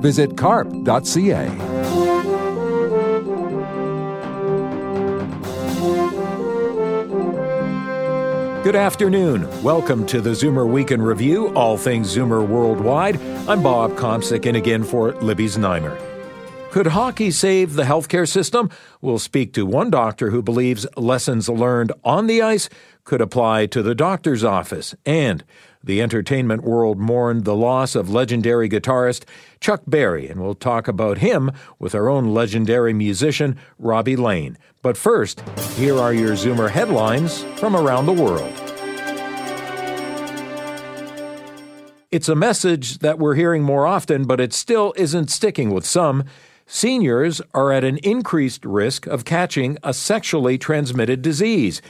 Visit carp.ca. Good afternoon. Welcome to the Zoomer Week in Review, all things Zoomer worldwide. I'm Bob Komsic, and again for Libby's Znaimer. Could hockey save the healthcare system? We'll speak to one doctor who believes lessons learned on the ice could apply to the doctor's office. And the entertainment world mourned the loss of legendary guitarist Chuck Berry, and we'll talk about him with our own legendary musician, Robbie Lane. But first, here are your Zoomer headlines from around the world. It's a message that we're hearing more often, but it still isn't sticking with some. Seniors are at an increased risk of catching a sexually transmitted disease.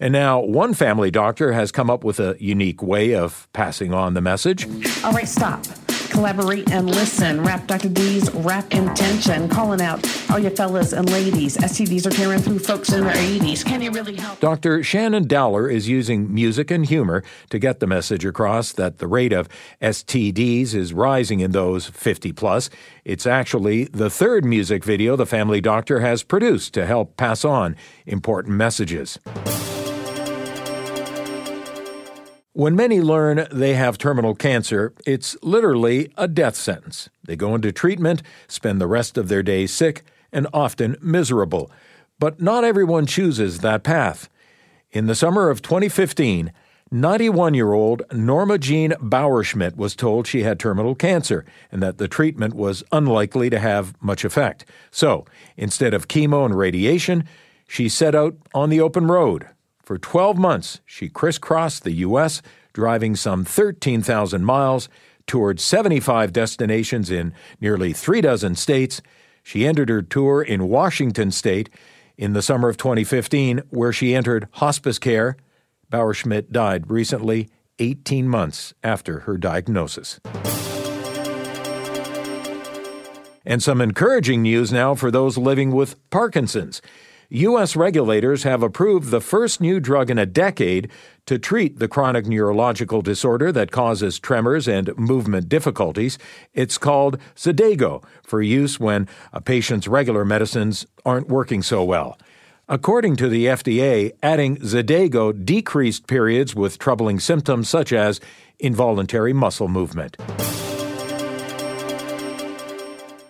And now, one family doctor has come up with a unique way of passing on the message. All right, stop. Collaborate and listen. Rap Dr. D's rap intention. Calling out all your fellas and ladies. STDs are tearing through folks in their 80s. Can you really help? Dr. Shannon Dowler is using music and humor to get the message across that the rate of STDs is rising in those 50 plus. It's actually the third music video the family doctor has produced to help pass on important messages. When many learn they have terminal cancer, it's literally a death sentence. They go into treatment, spend the rest of their days sick, and often miserable. But not everyone chooses that path. In the summer of 2015, 91 year old Norma Jean Bauerschmidt was told she had terminal cancer and that the treatment was unlikely to have much effect. So, instead of chemo and radiation, she set out on the open road for 12 months, she crisscrossed the U.S., driving some 13,000 miles, toured 75 destinations in nearly three dozen states. She ended her tour in Washington state in the summer of 2015, where she entered hospice care. Bauerschmidt died recently, 18 months after her diagnosis. And some encouraging news now for those living with Parkinson's. U.S. regulators have approved the first new drug in a decade to treat the chronic neurological disorder that causes tremors and movement difficulties. It's called Xadago for use when a patient's regular medicines aren't working so well. According to the FDA, adding Xadago decreased periods with troubling symptoms such as involuntary muscle movement.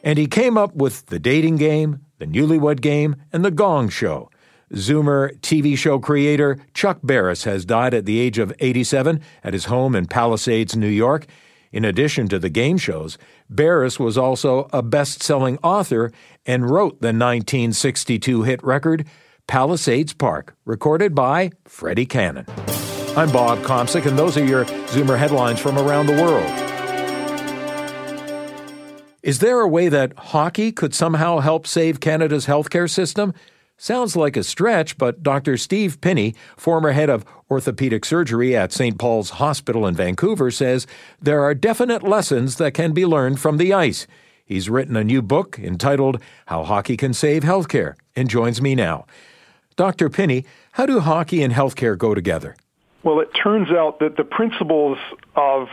And he came up with the dating game, the Newlywed Game, and The Gong Show. Zoomer TV show creator Chuck Barris has died at the age of 87 at his home in Palisades, New York. In addition to the game shows, Barris was also a best selling author and wrote the 1962 hit record Palisades Park, recorded by Freddie Cannon. I'm Bob Komsic, and those are your Zoomer headlines from around the world. Is there a way that hockey could somehow help save Canada's healthcare system? Sounds like a stretch, but Dr. Steve Pinney, former head of orthopedic surgery at St. Paul's Hospital in Vancouver, says there are definite lessons that can be learned from the ice. He's written a new book entitled How Hockey Can Save Healthcare and joins me now. Dr. Pinney, how do hockey and healthcare go together? Well, it turns out that the principles of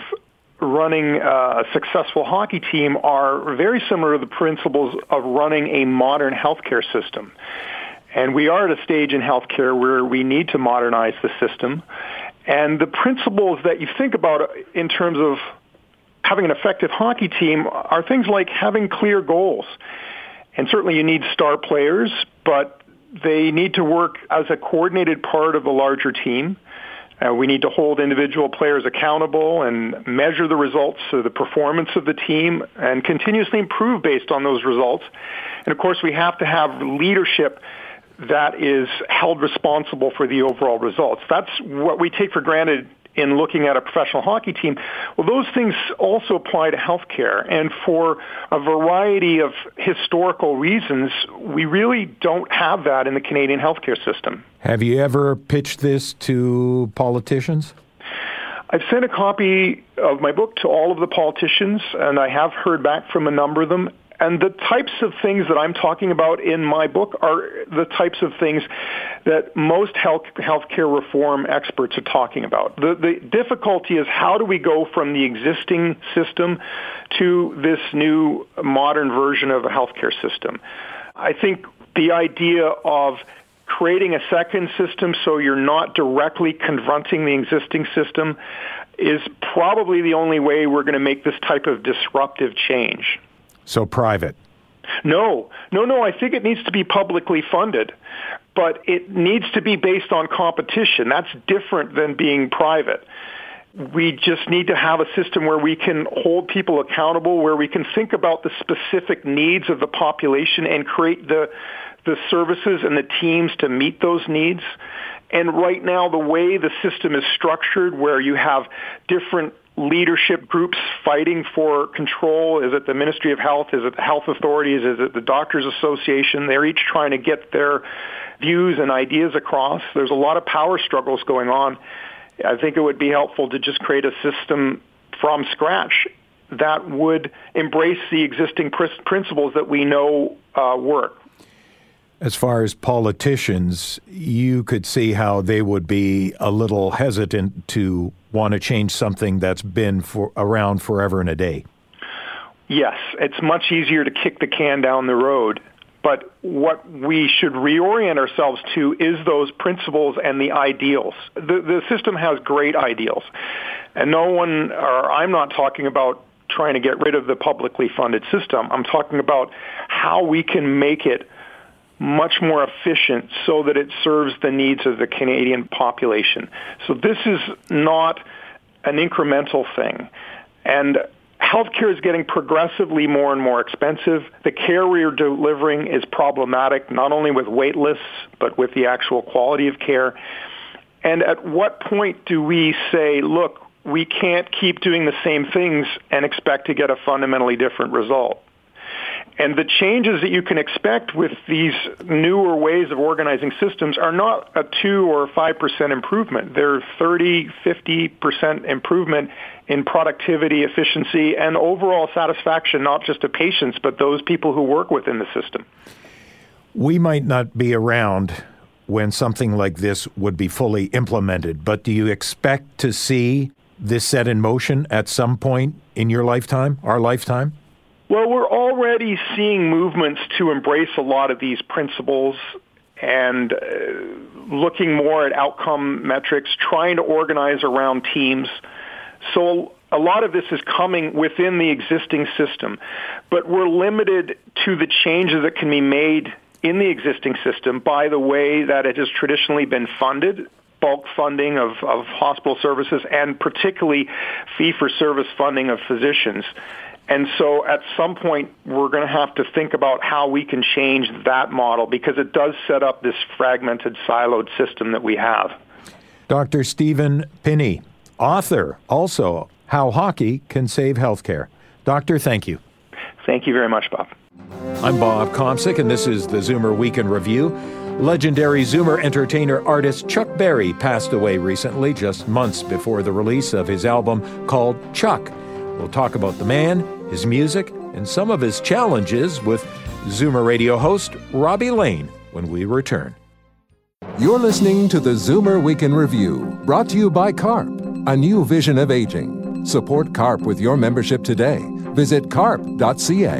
running uh, a successful hockey team are very similar to the principles of running a modern healthcare system. And we are at a stage in healthcare where we need to modernize the system. And the principles that you think about in terms of having an effective hockey team are things like having clear goals. And certainly you need star players, but they need to work as a coordinated part of a larger team. Uh, we need to hold individual players accountable and measure the results of the performance of the team and continuously improve based on those results. And of course, we have to have leadership that is held responsible for the overall results. That's what we take for granted in looking at a professional hockey team. Well, those things also apply to healthcare. And for a variety of historical reasons, we really don't have that in the Canadian healthcare system. Have you ever pitched this to politicians? I've sent a copy of my book to all of the politicians, and I have heard back from a number of them. And the types of things that I'm talking about in my book are the types of things that most health healthcare reform experts are talking about. The, the difficulty is how do we go from the existing system to this new modern version of a healthcare system? I think the idea of creating a second system so you're not directly confronting the existing system is probably the only way we're going to make this type of disruptive change. So private? No, no, no. I think it needs to be publicly funded, but it needs to be based on competition. That's different than being private. We just need to have a system where we can hold people accountable, where we can think about the specific needs of the population and create the the services and the teams to meet those needs. And right now, the way the system is structured, where you have different leadership groups fighting for control? Is it the Ministry of Health? Is it the health authorities? Is it the Doctors Association? They're each trying to get their views and ideas across. There's a lot of power struggles going on. I think it would be helpful to just create a system from scratch that would embrace the existing pr- principles that we know uh, work. As far as politicians, you could see how they would be a little hesitant to want to change something that's been for, around forever and a day. Yes, it's much easier to kick the can down the road. But what we should reorient ourselves to is those principles and the ideals. The, the system has great ideals. And no one, or I'm not talking about trying to get rid of the publicly funded system. I'm talking about how we can make it much more efficient so that it serves the needs of the Canadian population. So this is not an incremental thing. And healthcare is getting progressively more and more expensive. The care we are delivering is problematic, not only with wait lists, but with the actual quality of care. And at what point do we say, look, we can't keep doing the same things and expect to get a fundamentally different result? And the changes that you can expect with these newer ways of organizing systems are not a 2 or 5% improvement. They're 30, 50% improvement in productivity, efficiency, and overall satisfaction, not just of patients, but those people who work within the system. We might not be around when something like this would be fully implemented, but do you expect to see this set in motion at some point in your lifetime, our lifetime? Well, we're already seeing movements to embrace a lot of these principles and uh, looking more at outcome metrics, trying to organize around teams. So a lot of this is coming within the existing system, but we're limited to the changes that can be made in the existing system by the way that it has traditionally been funded bulk funding of, of hospital services and particularly fee-for-service funding of physicians. And so at some point, we're going to have to think about how we can change that model because it does set up this fragmented, siloed system that we have. Dr. Stephen Pinney, author also, How Hockey Can Save Healthcare. Doctor, thank you. Thank you very much, Bob. I'm Bob Komsic, and this is the Zoomer Week in Review. Legendary Zoomer entertainer artist Chuck Berry passed away recently, just months before the release of his album called Chuck. We'll talk about the man, his music, and some of his challenges with Zoomer radio host Robbie Lane when we return. You're listening to the Zoomer Week in Review, brought to you by CARP, a new vision of aging. Support CARP with your membership today. Visit carp.ca.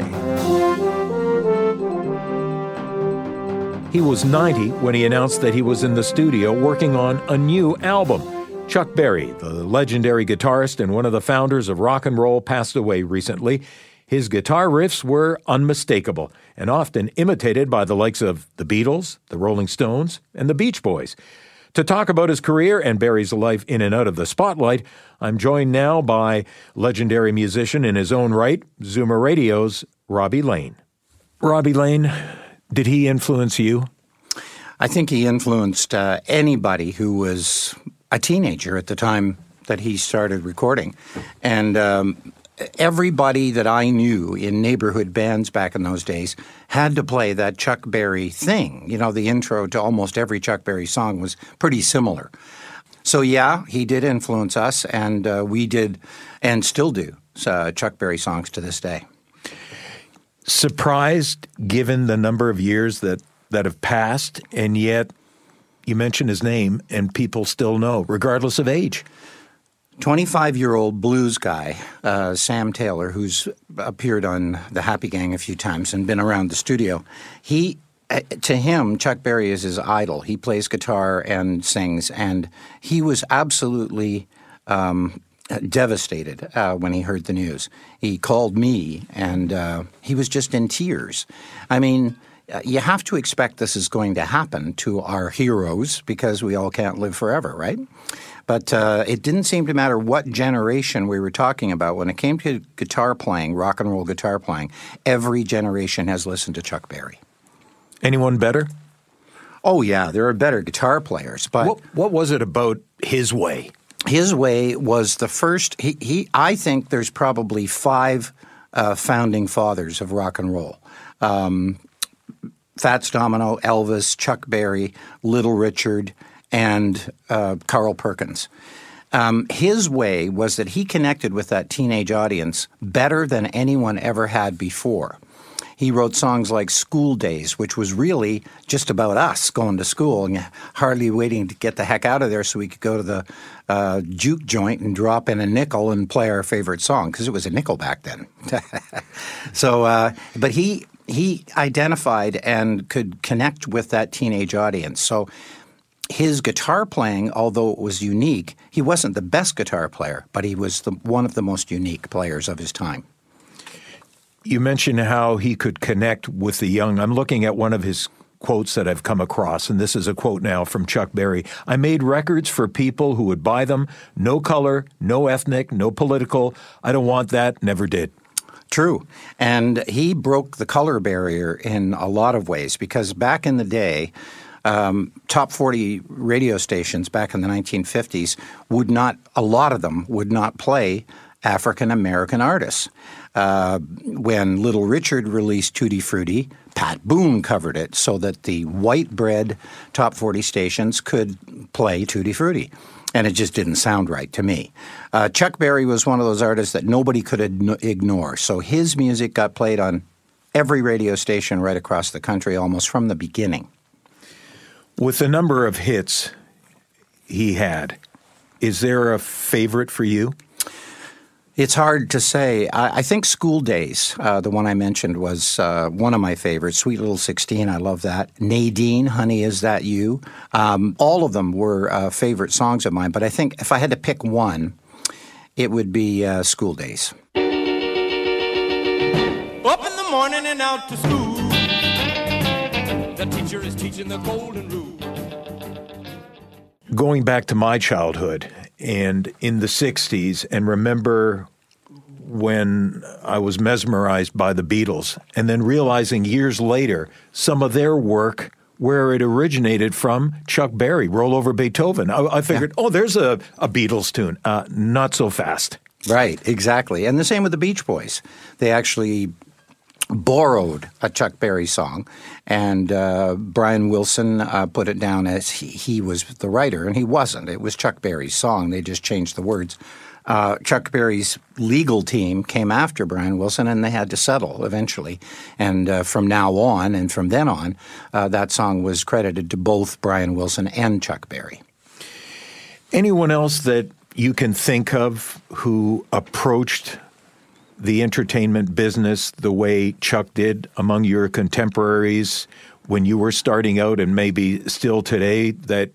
He was 90 when he announced that he was in the studio working on a new album. Chuck Berry, the legendary guitarist and one of the founders of rock and roll, passed away recently. His guitar riffs were unmistakable and often imitated by the likes of the Beatles, the Rolling Stones, and the Beach Boys. To talk about his career and Berry's life in and out of the spotlight, I'm joined now by legendary musician in his own right, Zoomer Radio's Robbie Lane. Robbie Lane, did he influence you? I think he influenced uh, anybody who was a teenager at the time that he started recording, and um, everybody that I knew in neighborhood bands back in those days had to play that Chuck Berry thing. You know, the intro to almost every Chuck Berry song was pretty similar. So, yeah, he did influence us, and uh, we did and still do uh, Chuck Berry songs to this day. Surprised given the number of years that, that have passed, and yet you mention his name and people still know, regardless of age. 25 year old blues guy, uh, Sam Taylor, who's appeared on the Happy Gang a few times and been around the studio, he uh, to him, Chuck Berry is his idol. He plays guitar and sings, and he was absolutely um, devastated uh, when he heard the news. He called me, and uh, he was just in tears. I mean, you have to expect this is going to happen to our heroes because we all can't live forever, right? But uh, it didn't seem to matter what generation we were talking about. When it came to guitar playing, rock and roll guitar playing, every generation has listened to Chuck Berry. Anyone better? Oh, yeah, there are better guitar players. But what, what was it about his way? His way was the first. He, he I think there's probably five uh, founding fathers of rock and roll. Um, Fats Domino, Elvis, Chuck Berry, Little Richard, and uh, Carl Perkins. Um, his way was that he connected with that teenage audience better than anyone ever had before. He wrote songs like School Days, which was really just about us going to school and hardly waiting to get the heck out of there so we could go to the uh, juke joint and drop in a nickel and play our favorite song because it was a nickel back then. so, uh, but he he identified and could connect with that teenage audience. So his guitar playing, although it was unique, he wasn't the best guitar player, but he was the, one of the most unique players of his time. You mentioned how he could connect with the young. I'm looking at one of his quotes that I've come across, and this is a quote now from Chuck Berry. I made records for people who would buy them. No color, no ethnic, no political. I don't want that, never did. True. And he broke the color barrier in a lot of ways because back in the day, um, top 40 radio stations back in the 1950s would not, a lot of them would not play African American artists. Uh, when Little Richard released Tutti Frutti, Pat Boone covered it so that the white bread top 40 stations could play Tutti Frutti. And it just didn't sound right to me. Uh, Chuck Berry was one of those artists that nobody could ignore. So his music got played on every radio station right across the country almost from the beginning. With the number of hits he had, is there a favorite for you? It's hard to say. I, I think School Days, uh, the one I mentioned, was uh, one of my favorites. Sweet Little 16, I love that. Nadine, Honey, Is That You? Um, all of them were uh, favorite songs of mine, but I think if I had to pick one, it would be uh, School Days. Up in the morning and out to school. The teacher is teaching the golden rule. Going back to my childhood, and in the 60s and remember when I was mesmerized by the Beatles and then realizing years later some of their work where it originated from Chuck Berry, Roll Over Beethoven. I, I figured, yeah. oh, there's a, a Beatles tune. Uh, not so fast. Right, exactly. And the same with the Beach Boys. They actually borrowed a Chuck Berry song, and uh, Brian Wilson uh, put it down as he, he, was the writer, and he wasn't. It was Chuck Berry's song. They just changed the words. Uh, Chuck Berry's legal team came after Brian Wilson, and they had to settle eventually. And uh, from now on, and from then on, uh, that song was credited to both Brian Wilson and Chuck Berry. Anyone else that you can think of who approached the entertainment business the way Chuck did among your contemporaries when you were starting out and maybe still today that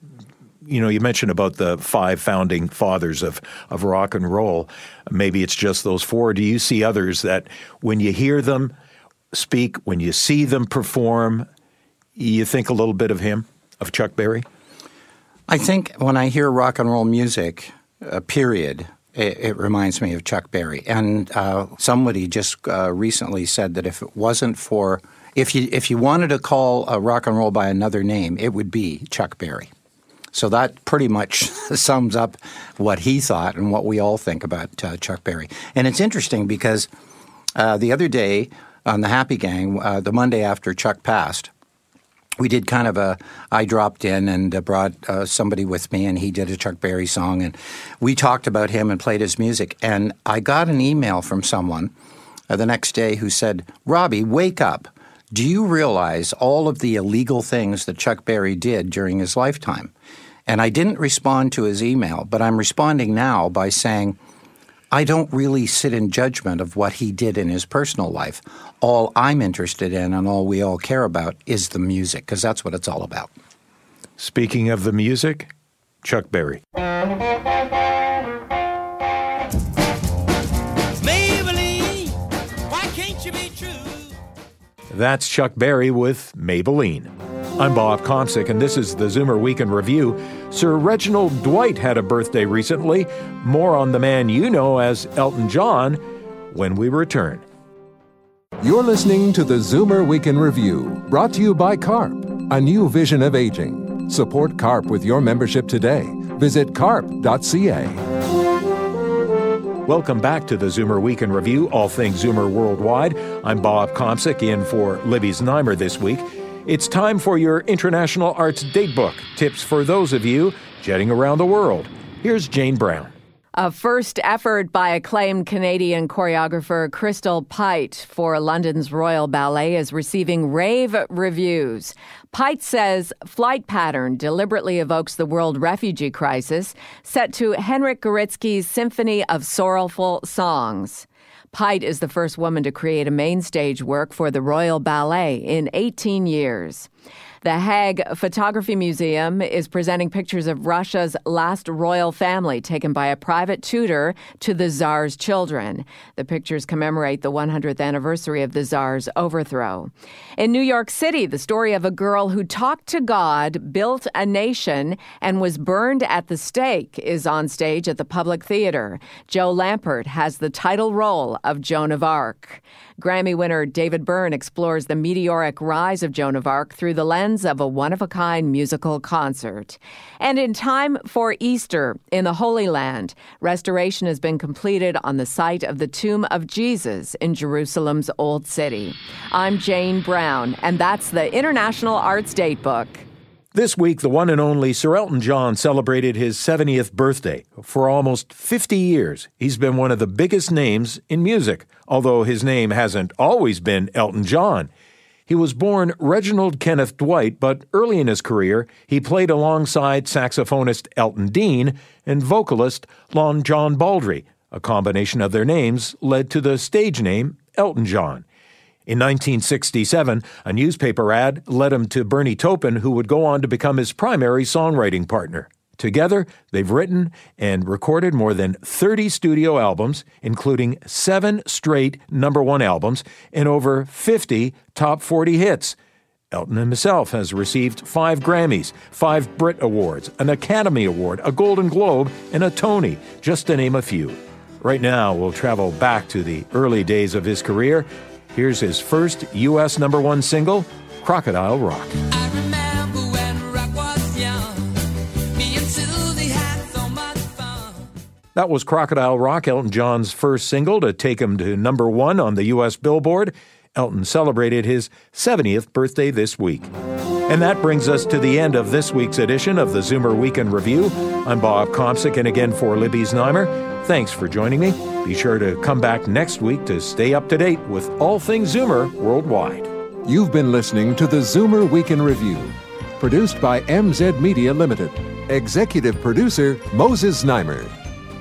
you know you mentioned about the five founding fathers of of rock and roll. Maybe it's just those four. Do you see others that when you hear them speak when you see them perform you think a little bit of him of Chuck Berry? I think when I hear rock and roll music uh, period it, it, reminds me of Chuck Berry. And uh, somebody just uh, recently said that if it wasn't for if you if you wanted to call a rock and roll by another name, it would be Chuck Berry. So that pretty much sums up what he thought and what we all think about uh, Chuck Berry. And it's interesting because uh, the other day on the Happy Gang, uh, the Monday after Chuck passed, we did kind of a. I dropped in and uh, brought uh, somebody with me, and he did a Chuck Berry song, and we talked about him and played his music. And I got an email from someone uh, the next day who said, "Robbie, wake up! Do you realize all of the illegal things that Chuck Berry did during his lifetime?" And I didn't respond to his email, but I'm responding now by saying. I don't really sit in judgment of what he did in his personal life. All I'm interested in and all we all care about is the music, because that's what it's all about. Speaking of the music, Chuck Berry. Maybelline, why can't you be true? That's Chuck Berry with Maybelline. I'm Bob Komsic, and this is the Zoomer Week in Review. Sir Reginald Dwight had a birthday recently. More on the man you know as Elton John when we return. You're listening to the Zoomer Week in Review, brought to you by CARP, a new vision of aging. Support CARP with your membership today. Visit carp.ca. Welcome back to the Zoomer Week in Review, all things Zoomer worldwide. I'm Bob Komsic, in for Libby Znaimer this week. It's time for your International Arts Datebook tips for those of you jetting around the world. Here's Jane Brown. A first effort by acclaimed Canadian choreographer Crystal Pite for London's Royal Ballet is receiving rave reviews. Pite says flight pattern deliberately evokes the world refugee crisis, set to Henryk Gorecki's Symphony of Sorrowful Songs. Pite is the first woman to create a main stage work for the Royal Ballet in 18 years. The Hague Photography Museum is presenting pictures of Russia's last royal family taken by a private tutor to the Tsar's children. The pictures commemorate the 100th anniversary of the Tsar's overthrow. In New York City, the story of a girl who talked to God, built a nation, and was burned at the stake is on stage at the Public Theater. Jo Lampert has the title role of Joan of Arc. Grammy winner David Byrne explores the meteoric rise of Joan of Arc through the lens of a one of a kind musical concert. And in time for Easter in the Holy Land, restoration has been completed on the site of the tomb of Jesus in Jerusalem's Old City. I'm Jane Brown, and that's the International Arts Datebook. This week, the one and only Sir Elton John celebrated his 70th birthday. For almost 50 years, he's been one of the biggest names in music, although his name hasn't always been Elton John. He was born Reginald Kenneth Dwight, but early in his career, he played alongside saxophonist Elton Dean and vocalist Long John Baldry. A combination of their names led to the stage name Elton John. In 1967, a newspaper ad led him to Bernie Taupin, who would go on to become his primary songwriting partner. Together, they've written and recorded more than 30 studio albums, including seven straight number one albums and over 50 top 40 hits. Elton himself has received five Grammys, five Brit Awards, an Academy Award, a Golden Globe, and a Tony, just to name a few. Right now, we'll travel back to the early days of his career Here's his first U.S. number one single, Crocodile Rock. That was Crocodile Rock, Elton John's first single to take him to number one on the U.S. Billboard. Elton celebrated his 70th birthday this week. And that brings us to the end of this week's edition of the Zoomer Week in Review. I'm Bob Komsic, and again for Libby Znaimer. Thanks for joining me. Be sure to come back next week to stay up to date with all things Zoomer worldwide. You've been listening to the Zoomer Week in Review, produced by MZ Media Limited. Executive producer Moses Znaimer.